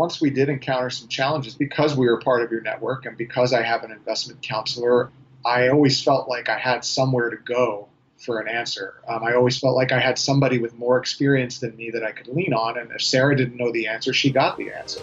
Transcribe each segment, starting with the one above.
once we did encounter some challenges because we were part of your network and because I have an investment counselor, I always felt like I had somewhere to go for an answer. Um, I always felt like I had somebody with more experience than me that I could lean on. And if Sarah didn't know the answer, she got the answer.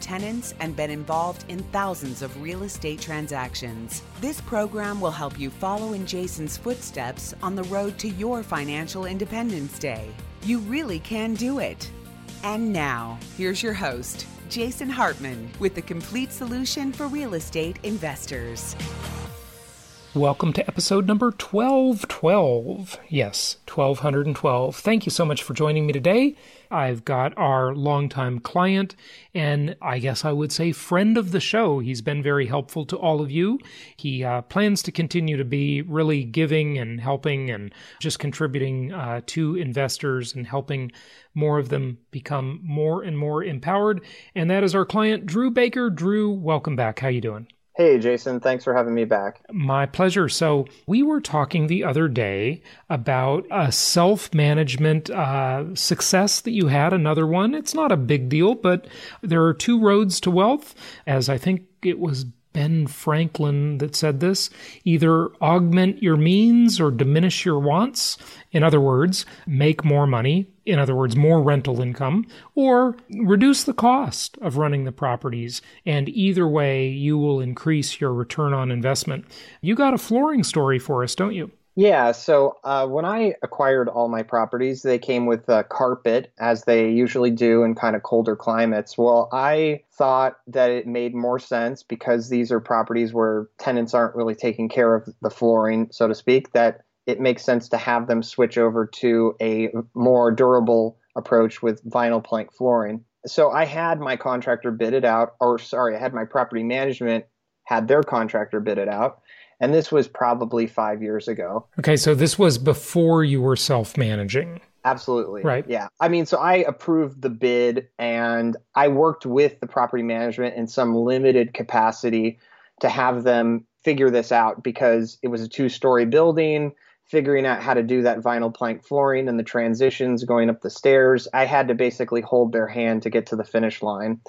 tenants, and been involved in thousands of real estate transactions. This program will help you follow in Jason's footsteps on the road to your financial independence day. You really can do it. And now, here's your host, Jason Hartman, with the complete solution for real estate investors. Welcome to episode number 1212. Yes, 1212. Thank you so much for joining me today. I've got our longtime client and I guess I would say friend of the show. He's been very helpful to all of you. He uh, plans to continue to be really giving and helping and just contributing uh, to investors and helping more of them become more and more empowered. And that is our client, Drew Baker. Drew, welcome back. How you doing? Hey, Jason. Thanks for having me back. My pleasure. So, we were talking the other day about a self management uh, success that you had, another one. It's not a big deal, but there are two roads to wealth, as I think it was Ben Franklin that said this either augment your means or diminish your wants. In other words, make more money, in other words, more rental income, or reduce the cost of running the properties. And either way, you will increase your return on investment. You got a flooring story for us, don't you? Yeah, so uh, when I acquired all my properties, they came with a carpet, as they usually do in kind of colder climates. Well, I thought that it made more sense because these are properties where tenants aren't really taking care of the flooring, so to speak, that it makes sense to have them switch over to a more durable approach with vinyl plank flooring. So I had my contractor bid it out, or sorry, I had my property management had their contractor bid it out and this was probably five years ago. Okay, so this was before you were self managing. Absolutely. Right. Yeah. I mean, so I approved the bid and I worked with the property management in some limited capacity to have them figure this out because it was a two story building. Figuring out how to do that vinyl plank flooring and the transitions going up the stairs, I had to basically hold their hand to get to the finish line.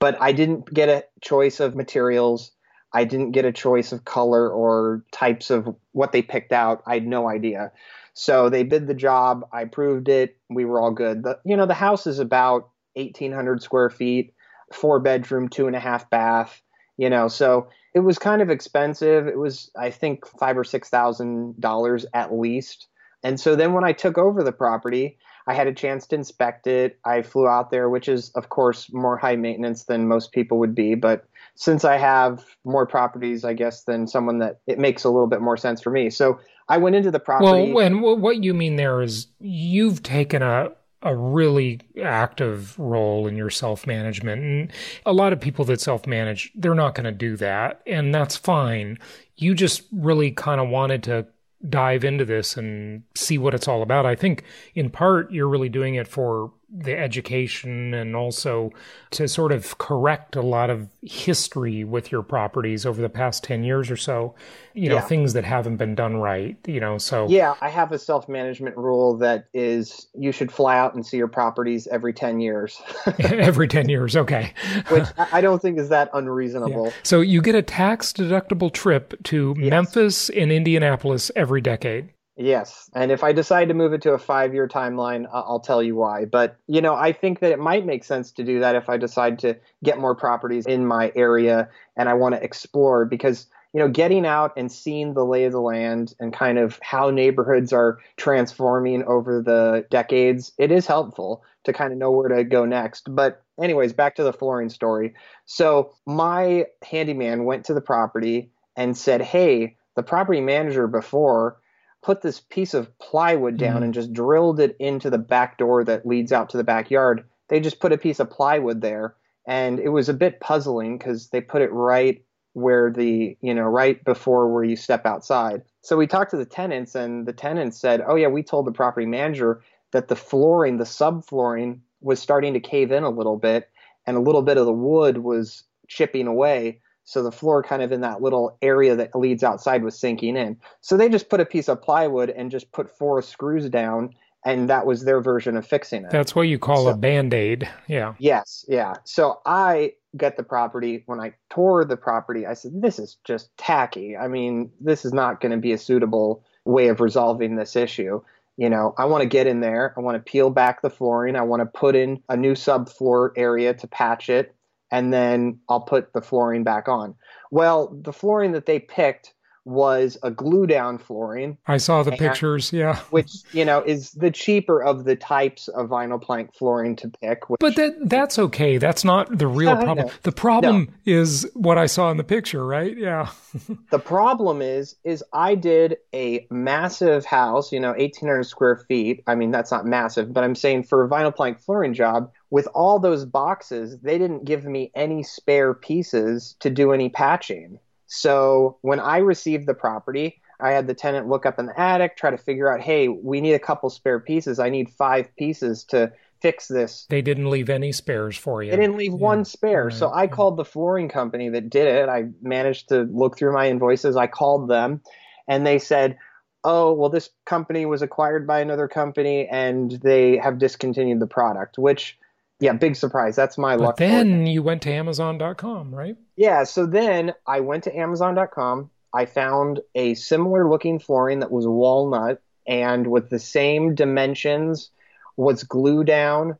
But I didn't get a choice of materials. I didn't get a choice of color or types of what they picked out. I had no idea. So they bid the job. I proved it. We were all good. The, you know, the house is about 1,800 square feet, four bedroom, two and a half bath. You know, so it was kind of expensive. It was, I think, five or six thousand dollars at least. And so then when I took over the property, I had a chance to inspect it. I flew out there, which is, of course, more high maintenance than most people would be. But since I have more properties, I guess, than someone that it makes a little bit more sense for me. So I went into the property. Well, and what you mean there is you've taken a a really active role in your self management. And a lot of people that self manage, they're not going to do that. And that's fine. You just really kind of wanted to dive into this and see what it's all about. I think in part you're really doing it for the education and also to sort of correct a lot of history with your properties over the past 10 years or so you know yeah. things that haven't been done right you know so yeah i have a self-management rule that is you should fly out and see your properties every 10 years every 10 years okay which i don't think is that unreasonable yeah. so you get a tax deductible trip to yes. memphis and indianapolis every decade Yes. And if I decide to move it to a five year timeline, I'll tell you why. But, you know, I think that it might make sense to do that if I decide to get more properties in my area and I want to explore because, you know, getting out and seeing the lay of the land and kind of how neighborhoods are transforming over the decades, it is helpful to kind of know where to go next. But, anyways, back to the flooring story. So, my handyman went to the property and said, Hey, the property manager before put this piece of plywood down mm. and just drilled it into the back door that leads out to the backyard. they just put a piece of plywood there. And it was a bit puzzling because they put it right where the, you know, right before where you step outside. So we talked to the tenants, and the tenants said, Oh, yeah, we told the property manager that the flooring, the subflooring, was starting to cave in a little bit, and a little bit of the wood was chipping away. So the floor kind of in that little area that leads outside was sinking in. So they just put a piece of plywood and just put four screws down and that was their version of fixing it. That's what you call so, a band-aid. Yeah. Yes, yeah. So I get the property when I tore the property, I said this is just tacky. I mean, this is not going to be a suitable way of resolving this issue. You know, I want to get in there, I want to peel back the flooring, I want to put in a new subfloor area to patch it, and then I'll put the flooring back on. Well, the flooring that they picked was a glue down flooring. I saw the pictures, yeah. Which, you know, is the cheaper of the types of vinyl plank flooring to pick. Which, but that that's okay. That's not the real problem. The problem no. is what I saw in the picture, right? Yeah. the problem is is I did a massive house, you know, 1800 square feet. I mean, that's not massive, but I'm saying for a vinyl plank flooring job, with all those boxes, they didn't give me any spare pieces to do any patching. So when I received the property, I had the tenant look up in the attic, try to figure out, hey, we need a couple spare pieces. I need five pieces to fix this. They didn't leave any spares for you. They didn't leave yeah. one spare. Right. So I called the flooring company that did it. I managed to look through my invoices. I called them and they said, oh, well, this company was acquired by another company and they have discontinued the product, which yeah, big surprise. That's my but luck. Then you went to Amazon.com, right? Yeah. So then I went to Amazon.com. I found a similar looking flooring that was walnut and with the same dimensions, was glue down,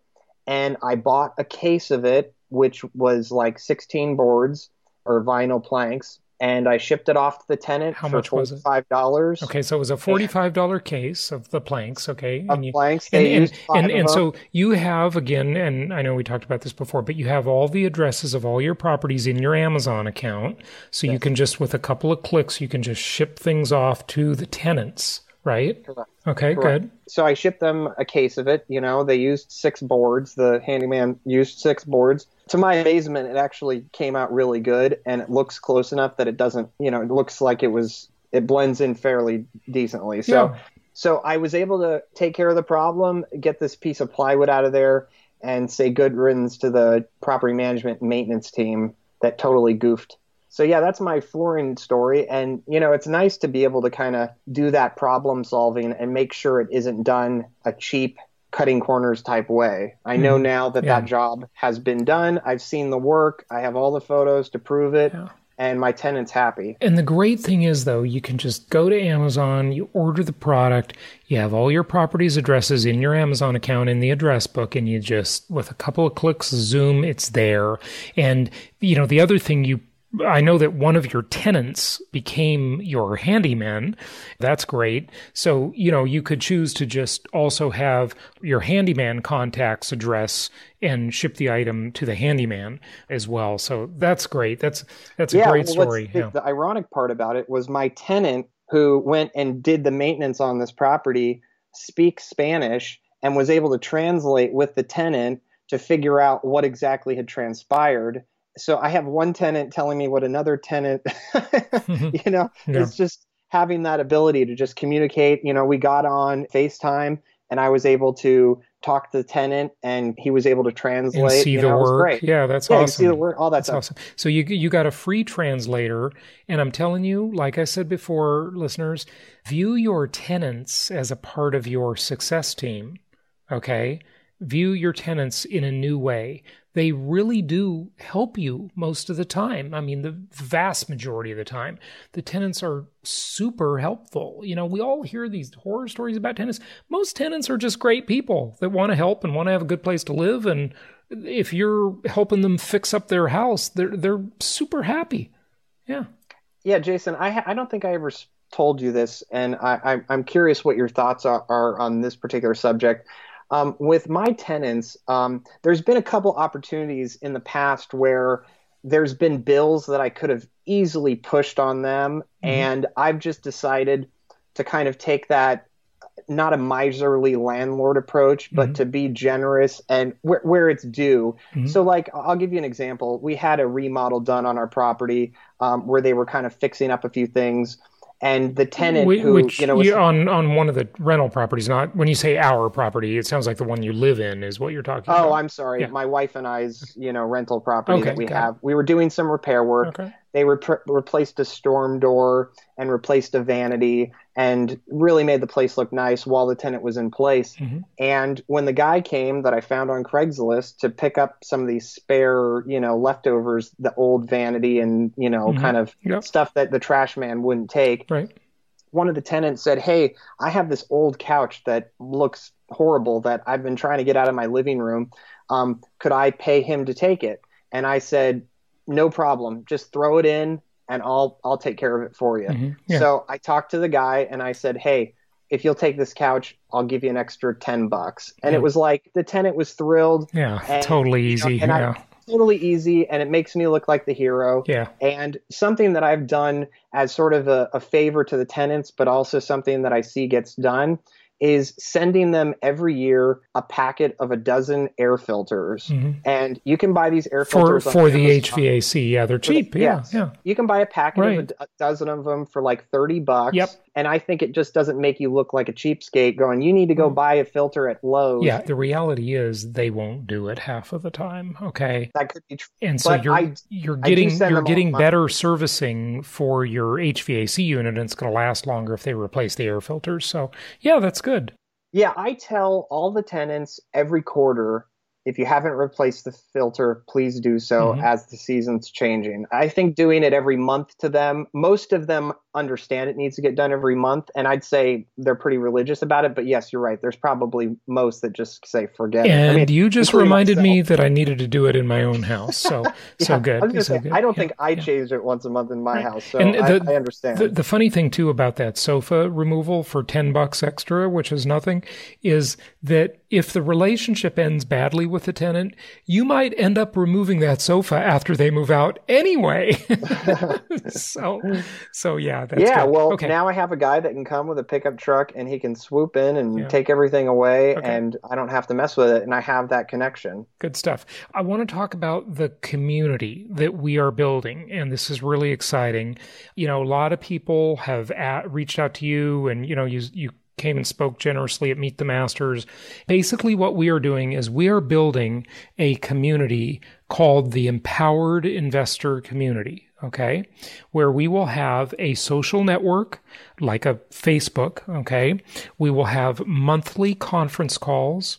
and I bought a case of it, which was like 16 boards or vinyl planks, and I shipped it off to the tenant How for much was it? Five dollars. Okay, so it was a forty-five dollar case of the planks. Okay, of and you, planks. They and and, and, and so you have again, and I know we talked about this before, but you have all the addresses of all your properties in your Amazon account, so yes. you can just with a couple of clicks, you can just ship things off to the tenants, right? Correct. Okay, Correct. good. So I shipped them a case of it. You know, they used six boards. The handyman used six boards to my amazement, it actually came out really good, and it looks close enough that it doesn't, you know, it looks like it was, it blends in fairly decently. So, yeah. so I was able to take care of the problem, get this piece of plywood out of there, and say good riddance to the property management maintenance team that totally goofed. So yeah, that's my flooring story, and you know, it's nice to be able to kind of do that problem solving and make sure it isn't done a cheap cutting corners type way. I know mm now that yeah. that job has been done. I've seen the work. I have all the photos to prove it. Yeah. And my tenant's happy. And the great thing is, though, you can just go to Amazon, you order the product, you have all your properties' addresses in your Amazon account in the address book, and you just, with a couple of clicks, zoom, it's there. And, you know, the other thing you I know that one of your tenants became your handyman. That's great. So, you know, you could choose to just also have your handyman contacts address and ship the item to the handyman as well. So that's great. That's that's a yeah, great well, story. The, yeah. the ironic part about it was my tenant who went and did the maintenance on this property speaks Spanish and was able to translate with the tenant to figure out what exactly had transpired so I have one tenant telling me what another tenant, you know, yeah. it's just having that ability to just communicate. You know, we got on FaceTime and I was able to talk to the tenant and he was able to translate. And see the know, work. Yeah, that's yeah, awesome. see the work, all that that's stuff. awesome. So you you got a free translator, and I'm telling you, like I said before, listeners, view your tenants as a part of your success team. Okay, view your tenants in a new way they really do help you most of the time. I mean, the vast majority of the time, the tenants are super helpful. You know, we all hear these horror stories about tenants. Most tenants are just great people that want to help and want to have a good place to live. And if you're helping them fix up their house, they're they're super happy. Yeah. Yeah, Jason, I I don't think I ever told you this, and I, I am curious what your thoughts are, are on this particular subject. Um, with my tenants, um, there's been a couple opportunities in the past where there's been bills that I could have easily pushed on them, mm-hmm. and I've just decided to kind of take that not a miserly landlord approach, but mm-hmm. to be generous and where, where it's due. Mm-hmm. So, like, I'll give you an example. We had a remodel done on our property um, where they were kind of fixing up a few things and the tenant which, who you know was, on on one of the rental properties not when you say our property it sounds like the one you live in is what you're talking oh, about oh i'm sorry yeah. my wife and i's you know rental property okay, that we have it. we were doing some repair work okay. They re- replaced a storm door and replaced a vanity and really made the place look nice while the tenant was in place. Mm-hmm. And when the guy came that I found on Craigslist to pick up some of these spare, you know, leftovers, the old vanity and, you know, mm-hmm. kind of yep. stuff that the trash man wouldn't take. Right. One of the tenants said, Hey, I have this old couch that looks horrible that I've been trying to get out of my living room. Um, could I pay him to take it? And I said, No problem. Just throw it in and I'll I'll take care of it for you. Mm-hmm. Yeah. So I talked to the guy and I said, "Hey, if you'll take this couch, I'll give you an extra 10 bucks." And yeah. it was like the tenant was thrilled. Yeah, and, totally easy. You know, yeah. I, totally easy and it makes me look like the hero. Yeah. And something that I've done as sort of a, a favor to the tenants, but also something that I see gets done is sending them every year a packet of a dozen air filters. Mm-hmm. And you can buy these air for, filters for the HVAC. Yeah, they're cheap. The, yeah, yeah. You can buy a packet right. of a, a, dozen of them for like 30 bucks. Yep. And I think it just doesn't make you look like a cheapskate going, you need to go mm. buy a filter at Lowe's. Yeah, the reality is they won't do it half of the time. Okay. That could be true. And so you're I, you're getting you're getting better servicing for your HVAC unit and it's gonna last longer if they replace the air filters. So yeah, that's good. Yeah, I tell all the tenants every quarter if you haven't replaced the filter, please do so mm-hmm. as the season's changing. I think doing it every month to them, most of them understand it needs to get done every month. And I'd say they're pretty religious about it. But yes, you're right. There's probably most that just say forget and it. I mean, you just reminded myself. me that I needed to do it in my own house. So, yeah, so good. I, so say, good. I don't yeah, think I yeah. changed it once a month in my right. house. So and the, I, I understand. The, the funny thing, too, about that sofa removal for 10 bucks extra, which is nothing, is that if the relationship ends badly with the tenant, you might end up removing that sofa after they move out anyway. so, so yeah, yeah. Good. Well, okay. now I have a guy that can come with a pickup truck and he can swoop in and yeah. take everything away, okay. and I don't have to mess with it, and I have that connection. Good stuff. I want to talk about the community that we are building, and this is really exciting. You know, a lot of people have at, reached out to you, and you know, you you came and spoke generously at Meet the Masters. Basically, what we are doing is we are building a community called the Empowered Investor Community, okay, where we will have a social network like a Facebook, okay. We will have monthly conference calls.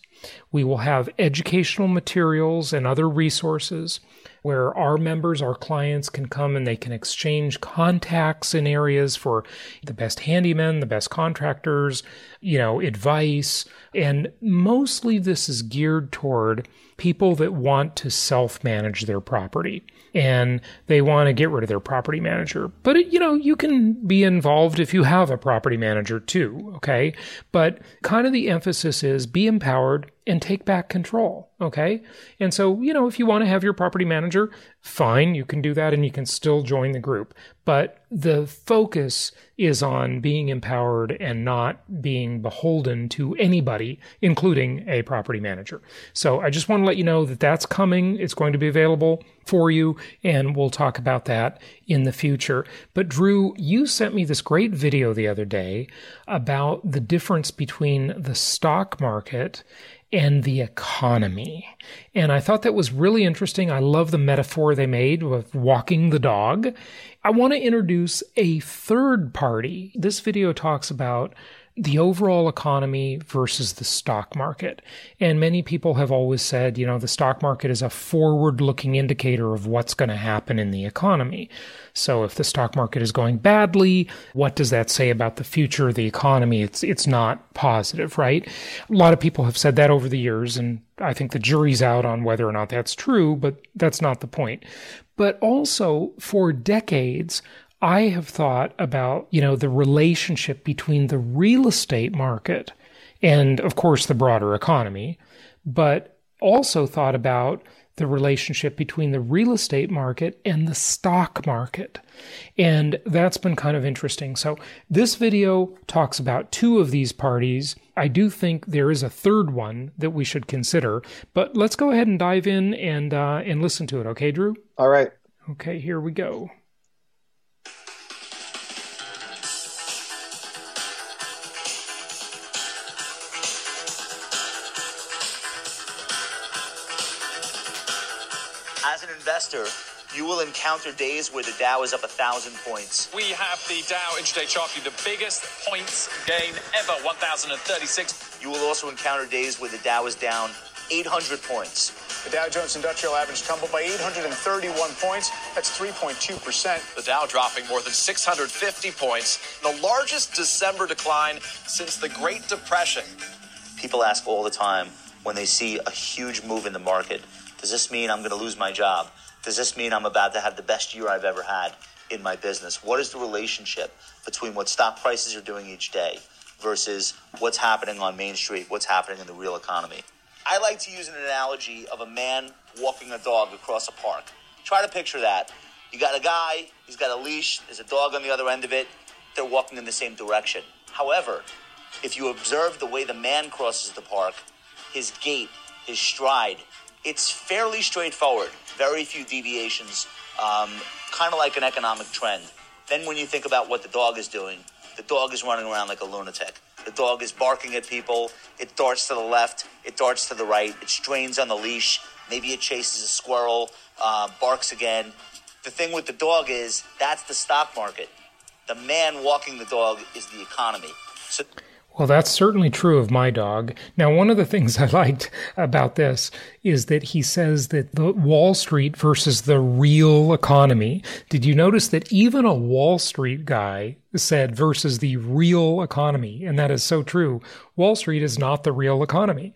We will have educational materials and other resources where our members, our clients can come and they can exchange contacts in areas for the best handymen, the best contractors, you know, advice. And mostly this is geared toward people that want to self manage their property and they want to get rid of their property manager. But, it, you know, you can be involved if you have a property manager too. Okay. But kind of the emphasis is be empowered and take back control. Okay. And so, you know, if you want to have your property manager, fine, you can do that and you can still join the group. But the focus is on being empowered and not being beholden to anybody, including a property manager. So I just want to let you know that that's coming. It's going to be available for you, and we'll talk about that in the future. But Drew, you sent me this great video the other day about the difference between the stock market and the economy. And I thought that was really interesting. I love the metaphor they made with walking the dog. I want to introduce a third party. This video talks about the overall economy versus the stock market. And many people have always said, you know, the stock market is a forward looking indicator of what's going to happen in the economy. So if the stock market is going badly, what does that say about the future of the economy? It's, it's not positive, right? A lot of people have said that over the years, and I think the jury's out on whether or not that's true, but that's not the point. But also for decades, I have thought about, you know, the relationship between the real estate market and, of course, the broader economy, but also thought about the relationship between the real estate market and the stock market. And that's been kind of interesting. So this video talks about two of these parties. I do think there is a third one that we should consider, but let's go ahead and dive in and uh, and listen to it. Okay, Drew? All right. Okay, here we go. As an investor, you will encounter days where the Dow is up a thousand points. We have the Dow intraday chart, the biggest points gain ever, 1,036. You will also encounter days where the Dow is down 800 points. The Dow Jones Industrial Average tumbled by 831 points. That's 3.2%. The Dow dropping more than 650 points, the largest December decline since the Great Depression. People ask all the time when they see a huge move in the market, does this mean I'm going to lose my job? Does this mean I'm about to have the best year I've ever had in my business? What is the relationship between what stock prices are doing each day versus what's happening on Main Street, what's happening in the real economy? I like to use an analogy of a man walking a dog across a park. Try to picture that. You got a guy, he's got a leash, there's a dog on the other end of it, they're walking in the same direction. However, if you observe the way the man crosses the park, his gait, his stride, it's fairly straightforward. Very few deviations, um, kind of like an economic trend. Then, when you think about what the dog is doing, the dog is running around like a lunatic. The dog is barking at people. It darts to the left. It darts to the right. It strains on the leash. Maybe it chases a squirrel, uh, barks again. The thing with the dog is that's the stock market. The man walking the dog is the economy. So. Well, that's certainly true of my dog. Now, one of the things I liked about this is that he says that the Wall Street versus the real economy. Did you notice that even a Wall Street guy said versus the real economy? And that is so true. Wall Street is not the real economy.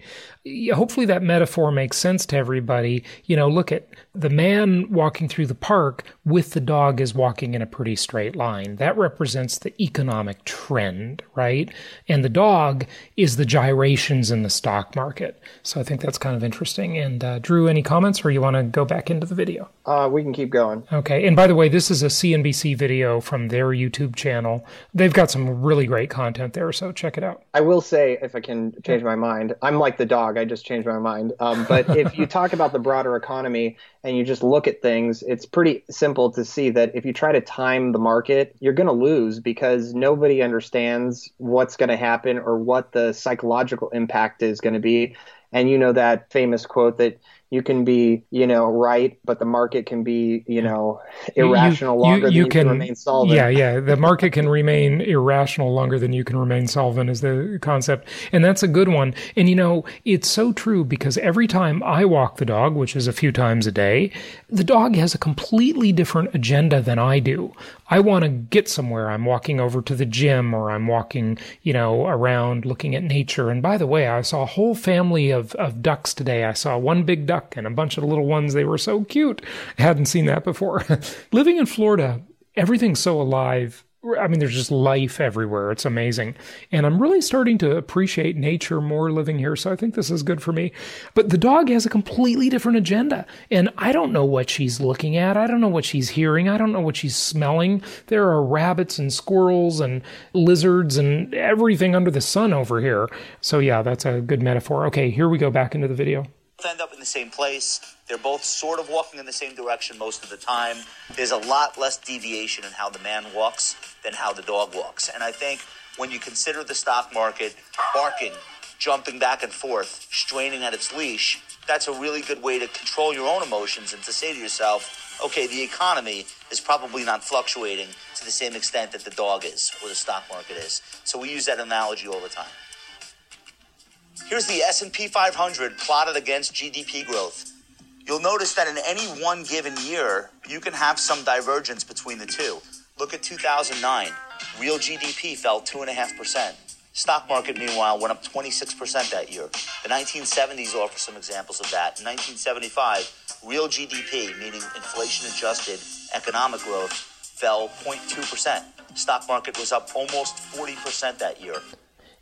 Hopefully that metaphor makes sense to everybody. You know, look at the man walking through the park with the dog is walking in a pretty straight line. That represents the economic trend, right? And the dog is the gyrations in the stock market. So I think that's kind of interesting. And uh, Drew, any comments or you want to go back into the video? Uh, we can keep going. Okay. And by the way, this is a CNBC video from their YouTube channel. They've got some really great content there. So check it out. I will say, if I can change my mind, I'm like the dog. I just changed my mind. Um, but if you talk about the broader economy and you just look at things, it's pretty simple to see that if you try to time the market, you're going to lose because nobody understands what's going to happen or what the psychological impact is going to be. And you know that famous quote that you can be, you know, right, but the market can be, you know, irrational you, longer you, you, than can, you can remain solvent. Yeah, yeah. The market can remain irrational longer than you can remain solvent is the concept. And that's a good one. And you know, it's so true because every time I walk the dog, which is a few times a day, the dog has a completely different agenda than I do. I want to get somewhere. I'm walking over to the gym or I'm walking, you know, around looking at nature. And by the way, I saw a whole family of, of ducks today. I saw one big duck and a bunch of little ones. They were so cute. I hadn't seen that before. Living in Florida, everything's so alive I mean, there's just life everywhere. It's amazing. And I'm really starting to appreciate nature more living here. So I think this is good for me. But the dog has a completely different agenda. And I don't know what she's looking at. I don't know what she's hearing. I don't know what she's smelling. There are rabbits and squirrels and lizards and everything under the sun over here. So yeah, that's a good metaphor. Okay, here we go back into the video end up in the same place. They're both sort of walking in the same direction most of the time. There's a lot less deviation in how the man walks than how the dog walks. And I think when you consider the stock market barking, jumping back and forth, straining at its leash, that's a really good way to control your own emotions and to say to yourself, okay, the economy is probably not fluctuating to the same extent that the dog is or the stock market is. So we use that analogy all the time. Here's the S&P 500 plotted against GDP growth. You'll notice that in any one given year, you can have some divergence between the two. Look at 2009. Real GDP fell 2.5%. Stock market, meanwhile, went up 26% that year. The 1970s offer some examples of that. In 1975, real GDP, meaning inflation adjusted economic growth, fell 0.2%. Stock market was up almost 40% that year.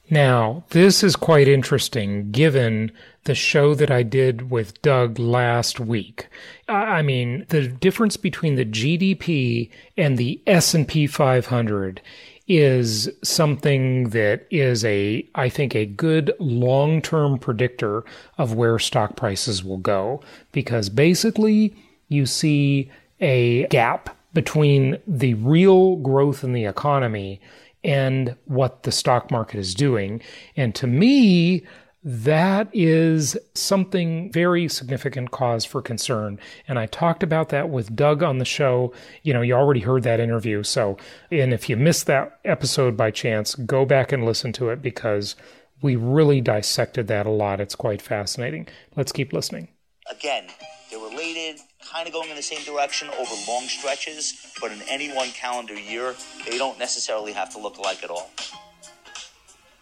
Now, this is quite interesting given the show that I did with Doug last week. I mean, the difference between the GDP and the S&P 500 is something that is a, I think, a good long term predictor of where stock prices will go. Because basically, you see a gap between the real growth in the economy and what the stock market is doing. And to me, that is something very significant cause for concern. And I talked about that with Doug on the show. You know, you already heard that interview. So, and if you missed that episode by chance, go back and listen to it because we really dissected that a lot. It's quite fascinating. Let's keep listening. Again, related, kind of going in the same direction over long stretches, but in any one calendar year, they don't necessarily have to look alike at all.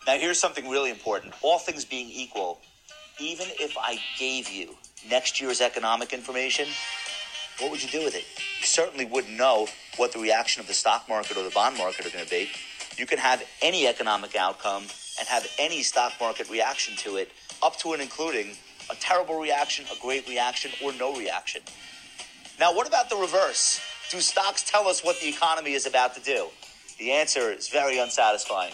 Now, here's something really important. All things being equal, even if I gave you next year's economic information, what would you do with it? You certainly wouldn't know what the reaction of the stock market or the bond market are going to be. You can have any economic outcome and have any stock market reaction to it, up to and including a terrible reaction, a great reaction, or no reaction. Now, what about the reverse? Do stocks tell us what the economy is about to do? The answer is very unsatisfying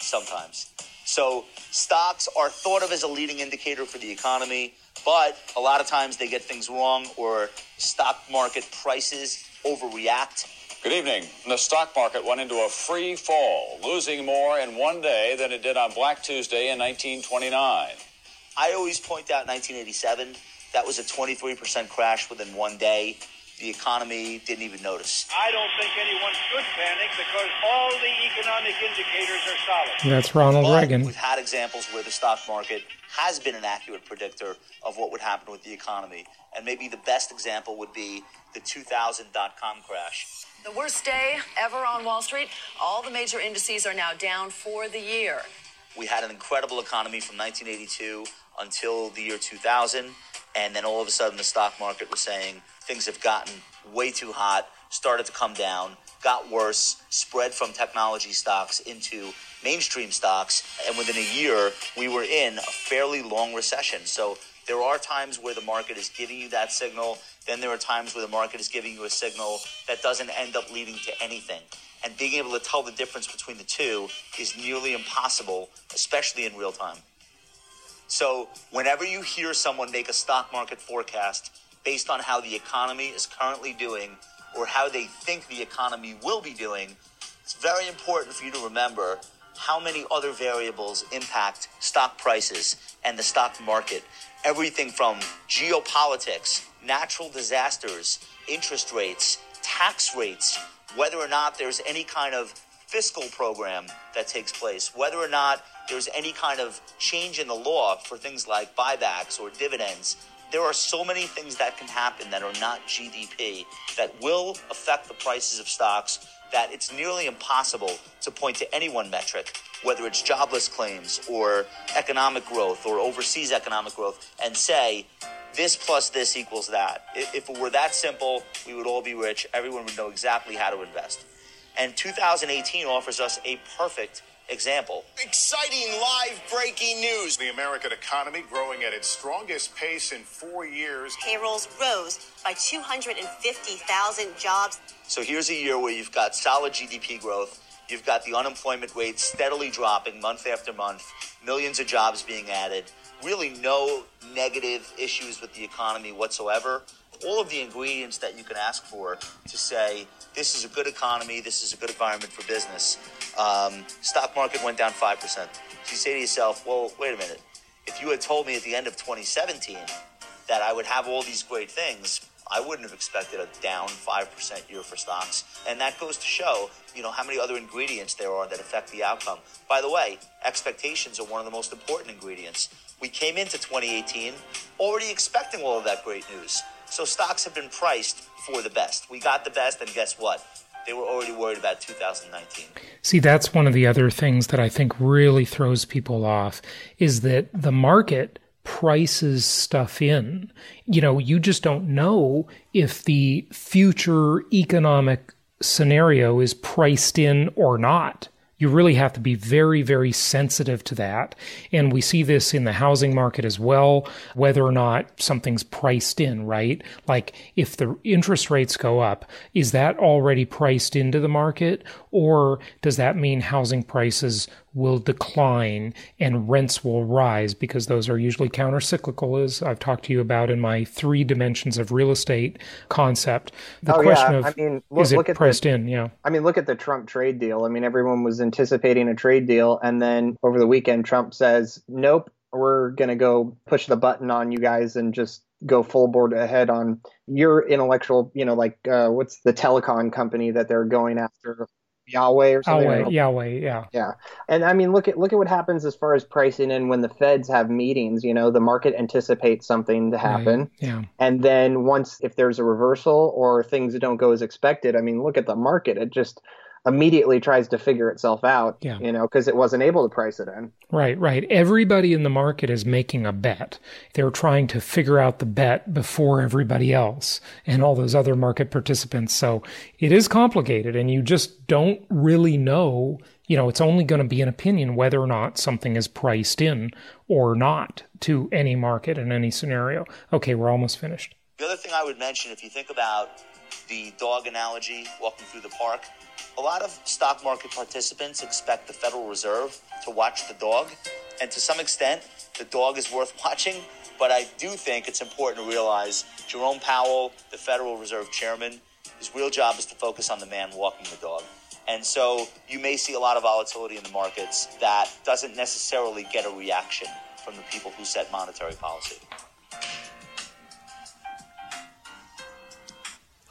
sometimes. So stocks are thought of as a leading indicator for the economy, but a lot of times they get things wrong or stock market prices overreact. Good evening. The stock market went into a free fall, losing more in one day than it did on Black Tuesday in 1929. I always point out 1987, that was a 23% crash within one day the economy didn't even notice. I don't think anyone should panic because all the economic indicators are solid. That's Ronald but Reagan. We've had examples where the stock market has been an accurate predictor of what would happen with the economy. And maybe the best example would be the 2000 dot com crash. The worst day ever on Wall Street. All the major indices are now down for the year. We had an incredible economy from 1982 until the year 2000. And then all of a sudden, the stock market was saying, things have gotten way too hot, started to come down, got worse, spread from technology stocks into mainstream stocks, and within a year, we were in a fairly long recession. So there are times where the market is giving you that signal, then there are times where the market is giving you a signal that doesn't end up leading to anything. And being able to tell the difference between the two is nearly impossible, especially in real time. So, whenever you hear someone make a stock market forecast, based on how the economy is currently doing or how they think the economy will be doing, it's very important for you to remember how many other variables impact stock prices and the stock market. Everything from geopolitics, natural disasters, interest rates, tax rates, whether or not there's any kind of fiscal program that takes place, whether or not there's any kind of change in the law for things like buybacks or dividends there are so many things that can happen that are not GDP that will affect the prices of stocks that it's nearly impossible to point to any one metric, whether it's jobless claims or economic growth or overseas economic growth, and say, this plus this equals that. If it were that simple, we would all be rich. Everyone would know exactly how to invest. And 2018 offers us a perfect example. Exciting live breaking news. The American economy growing at its strongest pace in four years. Payrolls rose by 250,000 jobs. So here's a year where you've got solid GDP growth. You've got the unemployment rate steadily dropping month after month, millions of jobs being added, really no negative issues with the economy whatsoever. All of the ingredients that you can ask for to say this is a good economy, this is a good environment for business. Um, stock market went down 5%. So you say to yourself, well, wait a minute. If you had told me at the end of 2017 that I would have all these great things, I wouldn't have expected a down 5% year for stocks. And that goes to show, you know, how many other ingredients there are that affect the outcome. By the way, expectations are one of the most important ingredients. We came into 2018 already expecting all of that great news. So stocks have been priced for the best. We got the best, and guess what? They were already worried about 2019. See, that's one of the other things that I think really throws people off is that the market prices stuff in. You know, you just don't know if the future economic scenario is priced in or not. You really have to be very, very sensitive to that. And we see this in the housing market as well, whether or not something's priced in, right? Like if the interest rates go up, is that already priced into the market? Or does that mean housing prices will decline and rents will rise because those are usually countercyclical, as I've talked to you about in my three dimensions of real estate concept. The oh, question yeah. of I mean, look, is it look at priced the, in? Yeah. I mean, look at the Trump trade deal. I mean, everyone was anticipating a trade deal, and then over the weekend, Trump says, "Nope, we're going to go push the button on you guys and just go full board ahead on your intellectual, you know, like uh, what's the telecom company that they're going after, Huawei or something. Huawei, Huawei, yeah. Yeah. And I mean look at look at what happens as far as pricing in when the feds have meetings, you know, the market anticipates something to happen. Right, Yeah. And then once if there's a reversal or things don't go as expected, I mean look at the market. It just immediately tries to figure itself out, Yeah. you know, because it wasn't able to price it in. Right, right. Everybody in the market is making a bet. They're trying to figure out the bet before everybody else and all those other market participants. So it is complicated and you just don't really know. You know, it's only going to be an opinion whether or not something is priced in or not to any market in any scenario. Okay, we're almost finished. The other thing I would mention, if you think about the dog analogy walking through the park, a lot of stock market participants expect the Federal Reserve to watch the dog. And to some extent, the dog is worth watching. But I do think it's important to realize Jerome Powell, the Federal Reserve chairman, his real job is to focus on the man walking the dog. And so you may see a lot of volatility in the markets that doesn't necessarily get a reaction from the people who set monetary policy.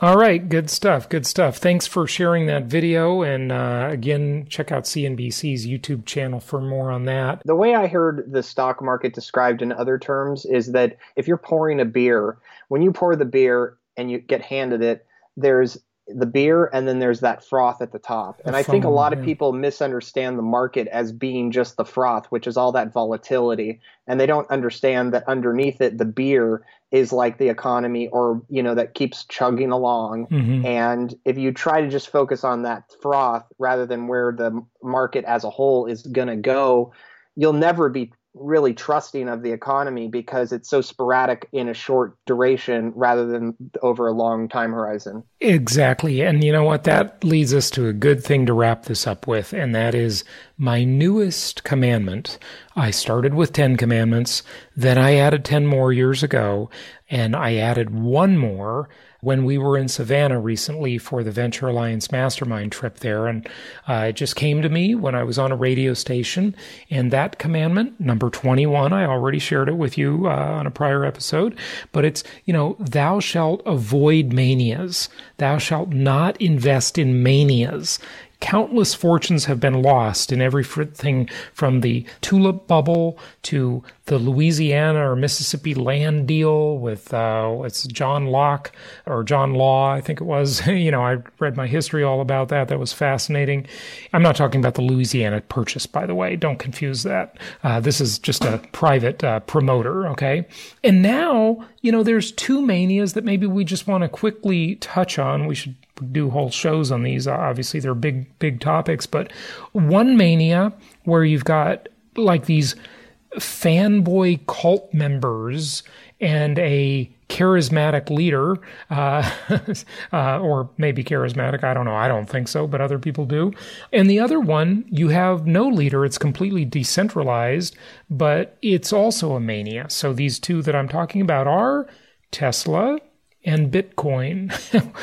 All right, good stuff. Good stuff. Thanks for sharing that video. And uh, again, check out CNBC's YouTube channel for more on that. The way I heard the stock market described in other terms is that if you're pouring a beer, when you pour the beer and you get handed it, there's the beer and then there's that froth at the top. And I think a lot of people misunderstand the market as being just the froth, which is all that volatility. And they don't understand that underneath it, the beer is like the economy or, you know, that keeps chugging along. Mhm. And if you try to just focus on that froth rather than where the market as a whole is going to go, you'll never be really trusting of the economy because it's so sporadic in a short duration rather than over a long time horizon. Exactly. And you know what? That leads us to a good thing to wrap this up with, and that is my newest commandment. I started with 10 commandments, then I added 10 more years ago, and I added one more when we were in Savannah recently for the Venture Alliance Mastermind trip there. And uh, it just came to me when I was on a radio station. And that commandment, number 21, I already shared it with you uh, on a prior episode, but it's, you know, thou shalt avoid manias. Thou shalt not invest in manias. Countless fortunes have been lost in everything from the tulip bubble to the Louisiana or Mississippi land deal with uh, it's John Locke or John Law, I think it was. you know, I read my history all about that. That was fascinating. I'm not talking about the Louisiana purchase, by the way. Don't confuse that. Uh, this is just a private uh, promoter, okay? And now, you know, there's two manias that maybe we just want to quickly touch on. We should do whole shows on these. Obviously, they're big, big topics, but one mania where you've got like these fanboy cult members and a charismatic leader, uh, uh, or maybe charismatic. I don't know. I don't think so, but other people do. And the other one, you have no leader. It's completely decentralized, but it's also a mania. So these two that I'm talking about are Tesla and Bitcoin,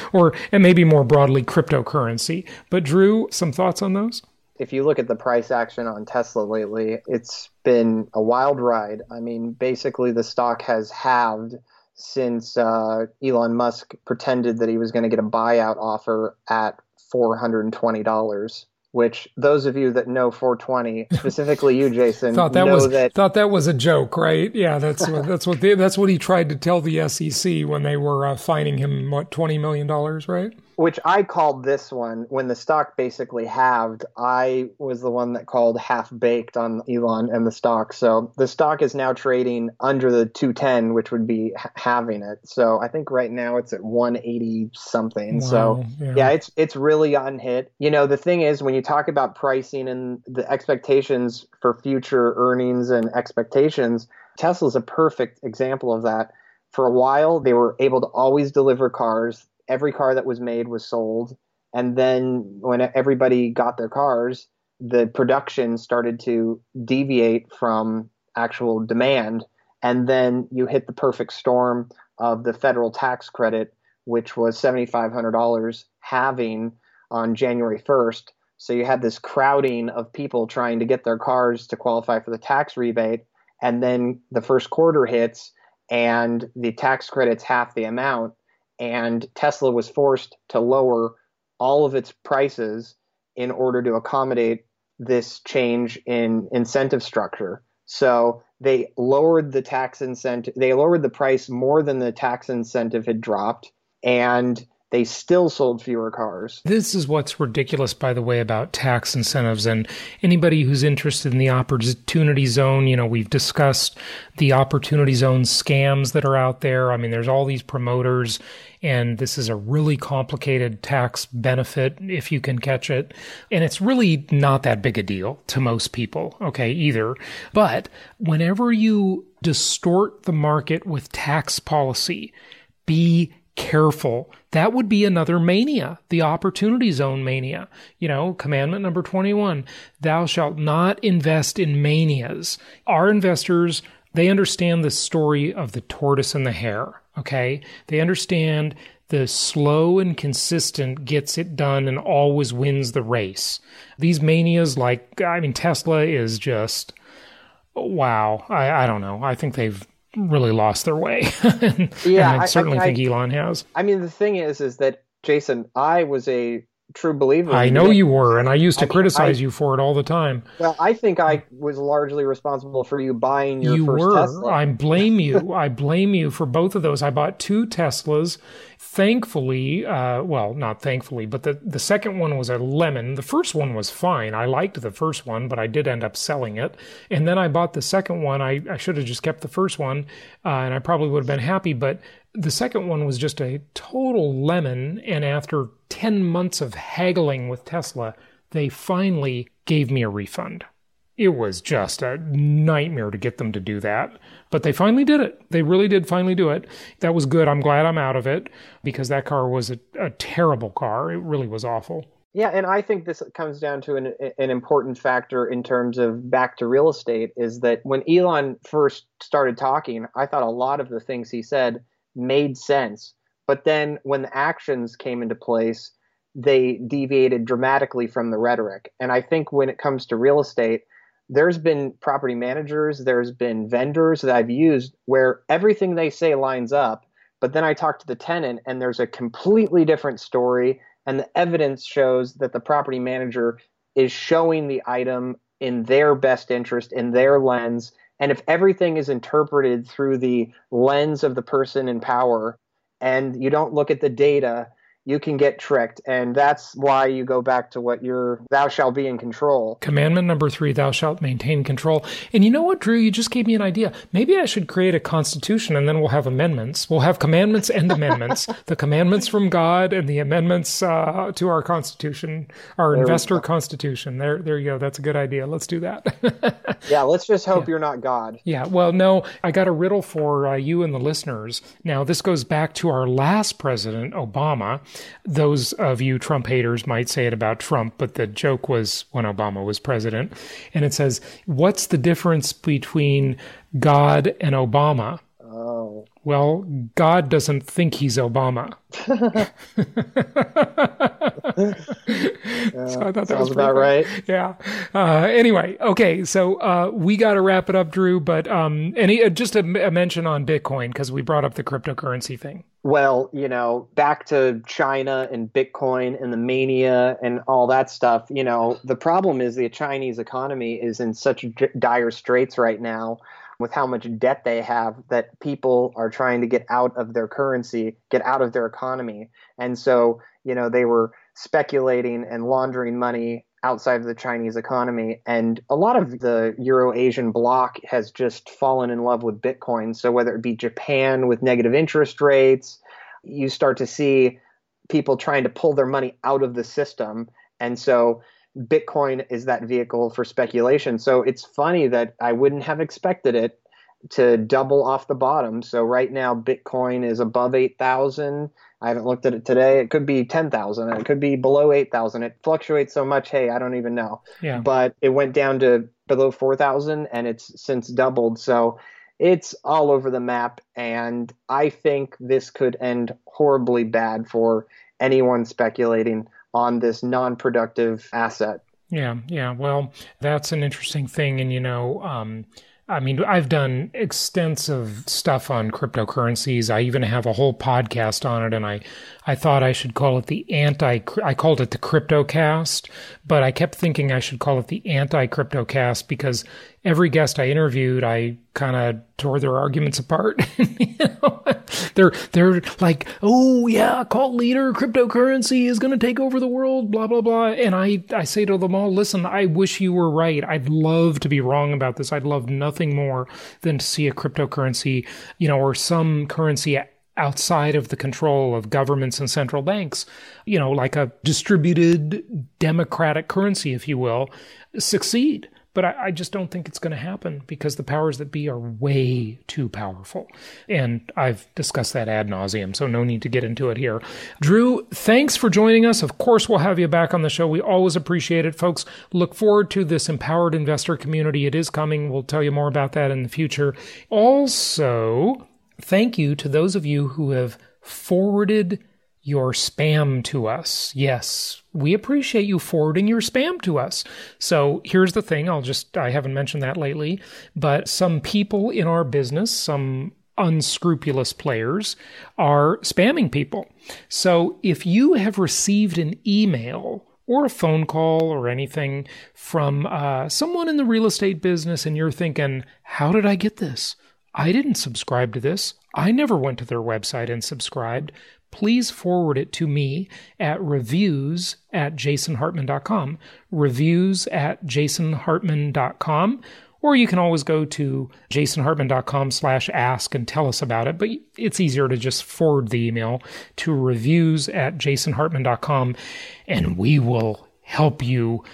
or and maybe more broadly cryptocurrency. But Drew, some thoughts on those? If you look at the price action on Tesla lately, it's been a wild ride. I mean, basically, the stock has halved since uh, Elon Musk pretended that he was going to get a buyout offer at $420. Which those of you that know 420, specifically you, Jason, thought that know was that thought that was a joke, right? Yeah, that's what, that's what they, that's what he tried to tell the SEC when they were uh, fining him what twenty million dollars, right? Which I called this one when the stock basically halved. I was the one that called half baked on Elon and the stock. So the stock is now trading under the 210, which would be having it. So I think right now it's at 180 something. Wow, so yeah. yeah, it's it's really unhit. You know, the thing is when you talk about pricing and the expectations for future earnings and expectations, Tesla's a perfect example of that. For a while, they were able to always deliver cars every car that was made was sold. And then when everybody got their cars, the production started to deviate from actual demand. And then you hit the perfect storm of the federal tax credit, which was $7,500 halving on January 1st. So you had this crowding of people trying to get their cars to qualify for the tax rebate. And then the first quarter hits and the tax credit's half the amount and Tesla was forced to lower all of its prices in order to accommodate this change in incentive structure. So they lowered the tax incentive, they lowered the price more than the tax incentive had dropped, and they still sold fewer cars. This is what's ridiculous, by the way, about tax incentives. And anybody who's interested in the opportunity zone, you know, we've discussed the opportunity zone scams that are out there. I mean, there's all these promoters, and this is a really complicated tax benefit if you can catch it. And it's really not that big a deal to most people, okay, either. But whenever you distort the market with tax policy, be careful. That would be another mania, the opportunity zone mania. You know, commandment number 21 Thou shalt not invest in manias. Our investors, they understand the story of the tortoise and the hare, okay? They understand the slow and consistent gets it done and always wins the race. These manias, like, I mean, Tesla is just, wow. I, I don't know. I think they've really lost their way. yeah, and I certainly I, I, think Elon has. I mean, the thing is, is that Jason, I was a true believer. I know you were, and I used to I criticize you for it all the time. Well, I think I was largely responsible for you buying your you first were. Tesla. I blame you. I blame you for both of those. I bought two Teslas. Thankfully, uh, well, not thankfully, but the, the second one was a lemon. The first one was fine. I liked the first one, but I did end up selling it. And then I bought the second one. I, I should have just kept the first one, uh, and I probably would have been happy. But the second one was just a total lemon, and after 10 months of haggling with Tesla, they finally gave me a refund. It was just a nightmare to get them to do that. But they finally did it. They really did finally do it. That was good. I'm glad I'm out of it because that car was a, a terrible car. It really was awful. Yeah, and I think this comes down to an, an important factor in terms of back to real estate is that when Elon first started talking, I thought a lot of the things he said made sense. But then when the actions came into place, they deviated dramatically from the rhetoric. And I think when it comes to real estate, there's been property managers, there's been vendors that I've used where everything they say lines up, but then I talk to the tenant and there's a completely different story and the evidence shows that the property manager is showing the item in their best interest in their lens and if everything is interpreted through the lens of the person in power and you don't look at the data you can get tricked. And that's why you go back to what you're, thou shalt be in control. Commandment number three, thou shalt maintain control. And you know what, Drew? You just gave me an idea. Maybe I should create a constitution and then we'll have amendments. We'll have commandments and amendments. the commandments from God and the amendments uh, to our constitution, our there investor constitution. There, there you go. That's a good idea. Let's do that. yeah, let's just hope yeah. you're not God. Yeah. Well, no, I got a riddle for uh, you and the listeners. Now, this goes back to our last president, Obama. Those of you Trump haters might say it about Trump, but the joke was when Obama was president. And it says, What's the difference between God and Obama? Oh. Well, God doesn't think he's Obama. so I thought that was about right. Yeah. Uh, anyway, okay, so uh, we got to wrap it up, Drew. But um, any uh, just a, a mention on Bitcoin because we brought up the cryptocurrency thing. Well, you know, back to China and Bitcoin and the mania and all that stuff. You know, the problem is the Chinese economy is in such dire straits right now with how much debt they have that people are trying to get out of their currency, get out of their economy. And so, you know, they were speculating and laundering money outside of the Chinese economy. And a lot of the Euro Asian bloc has just fallen in love with Bitcoin. So whether it be Japan with negative interest rates, you start to see people trying to pull their money out of the system. And so Bitcoin is that vehicle for speculation. So it's funny that I wouldn't have expected it to double off the bottom. So right now, Bitcoin is above 8,000. I haven't looked at it today. It could be 10,000. It could be below 8,000. It fluctuates so much. Hey, I don't even know. Yeah. But it went down to below 4,000 and it's since doubled. So it's all over the map. And I think this could end horribly bad for anyone speculating on this non productive asset. Yeah, yeah. Well, that's an interesting thing. And, you know, um, I mean, I've done extensive stuff on cryptocurrencies. I even have a whole podcast on it, and I, I thought I should call it the anti. I called it the CryptoCast, but I kept thinking I should call it the anti CryptoCast because every guest I interviewed, I kind of tore their arguments apart. you know? They're they're like, oh yeah, cult leader, cryptocurrency is going to take over the world, blah blah blah. And I I say to them all, listen, I wish you were right. I'd love to be wrong about this. I'd love nothing more than to see a cryptocurrency, you know, or some currency outside of the control of governments and central banks, you know, like a distributed democratic currency, if you will, succeed. But I, I just don't think it's going to happen because the powers that be are way too powerful. And I've discussed that ad nauseum, so no need to get into it here. Drew, thanks for joining us. Of course, we'll have you back on the show. We always appreciate it, folks. Look forward to this empowered investor community. It is coming. We'll tell you more about that in the future. Also, thank you to those of you who have forwarded your spam to us. Yes, we appreciate you forwarding your spam to us. So here's the thing I'll just, I haven't mentioned that lately, but some people in our business, some unscrupulous players, are spamming people. So if you have received an email or a phone call or anything from uh, someone in the real estate business and you're thinking, how did I get this? I didn't subscribe to this. I never went to their website and subscribed. Please forward it to me at reviews at jasonhartman.com. Reviews at jasonhartman.com. Or you can always go to jasonhartman.com slash ask and tell us about it. But it's easier to just forward the email to reviews at jasonhartman.com and we will help you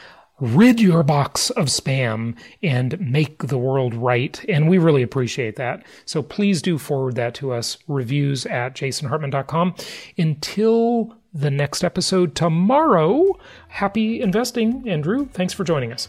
rid your box of spam and make the world right. And we really appreciate that. So please do forward that to us, reviews at jasonhartman.com. Until the next episode tomorrow, happy investing. And Drew, thanks for joining us.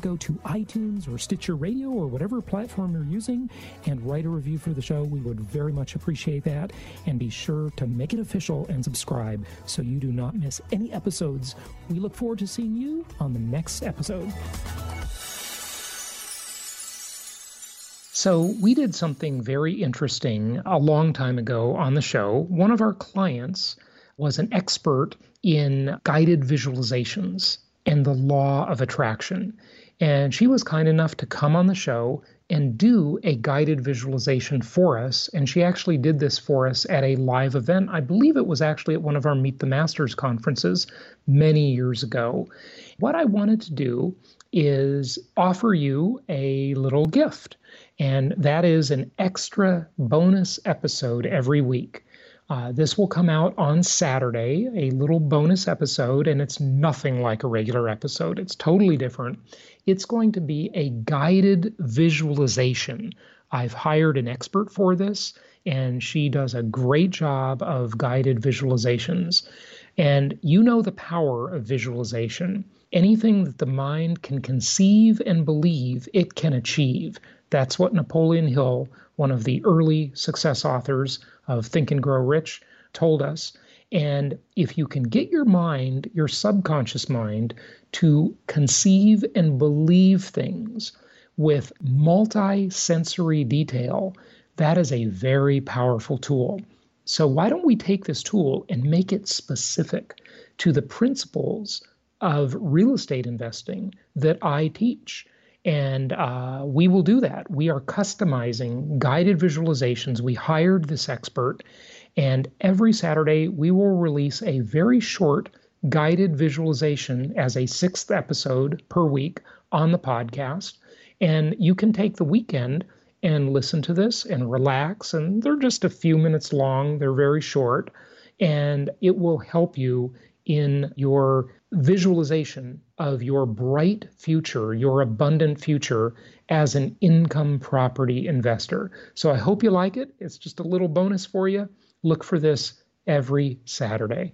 go to iTunes or Stitcher Radio or whatever platform you're using and write a review for the show. We would very much appreciate that. And be sure to make it official and subscribe so you do not miss any episodes. We look forward to seeing you on the next episode. So, we did something very interesting a long time ago on the show. One of our clients was an expert in guided visualizations and the law of attraction. And she was kind enough to come on the show and do a guided visualization for us. And she actually did this for us at a live event. I believe it was actually at one of our Meet the Masters conferences many years ago. What I wanted to do is offer you a little gift, and that is an extra bonus episode every week. Uh, this will come out on Saturday, a little bonus episode, and it's nothing like a regular episode. It's totally different. It's going to be a guided visualization. I've hired an expert for this, and she does a great job of guided visualizations. And you know the power of visualization. Anything that the mind can conceive and believe, it can achieve. That's what Napoleon Hill, one of the early success authors of Think and Grow Rich, told us. And if you can get your mind, your subconscious mind, to conceive and believe things with multi sensory detail, that is a very powerful tool. So, why don't we take this tool and make it specific to the principles of real estate investing that I teach? And uh, we will do that. We are customizing guided visualizations. We hired this expert, and every Saturday we will release a very short guided visualization as a sixth episode per week on the podcast. And you can take the weekend and listen to this and relax. And they're just a few minutes long, they're very short, and it will help you in your visualization of your bright future, your abundant future as an income property investor. So I hope you like it. It's just a little bonus for you. Look for this every Saturday.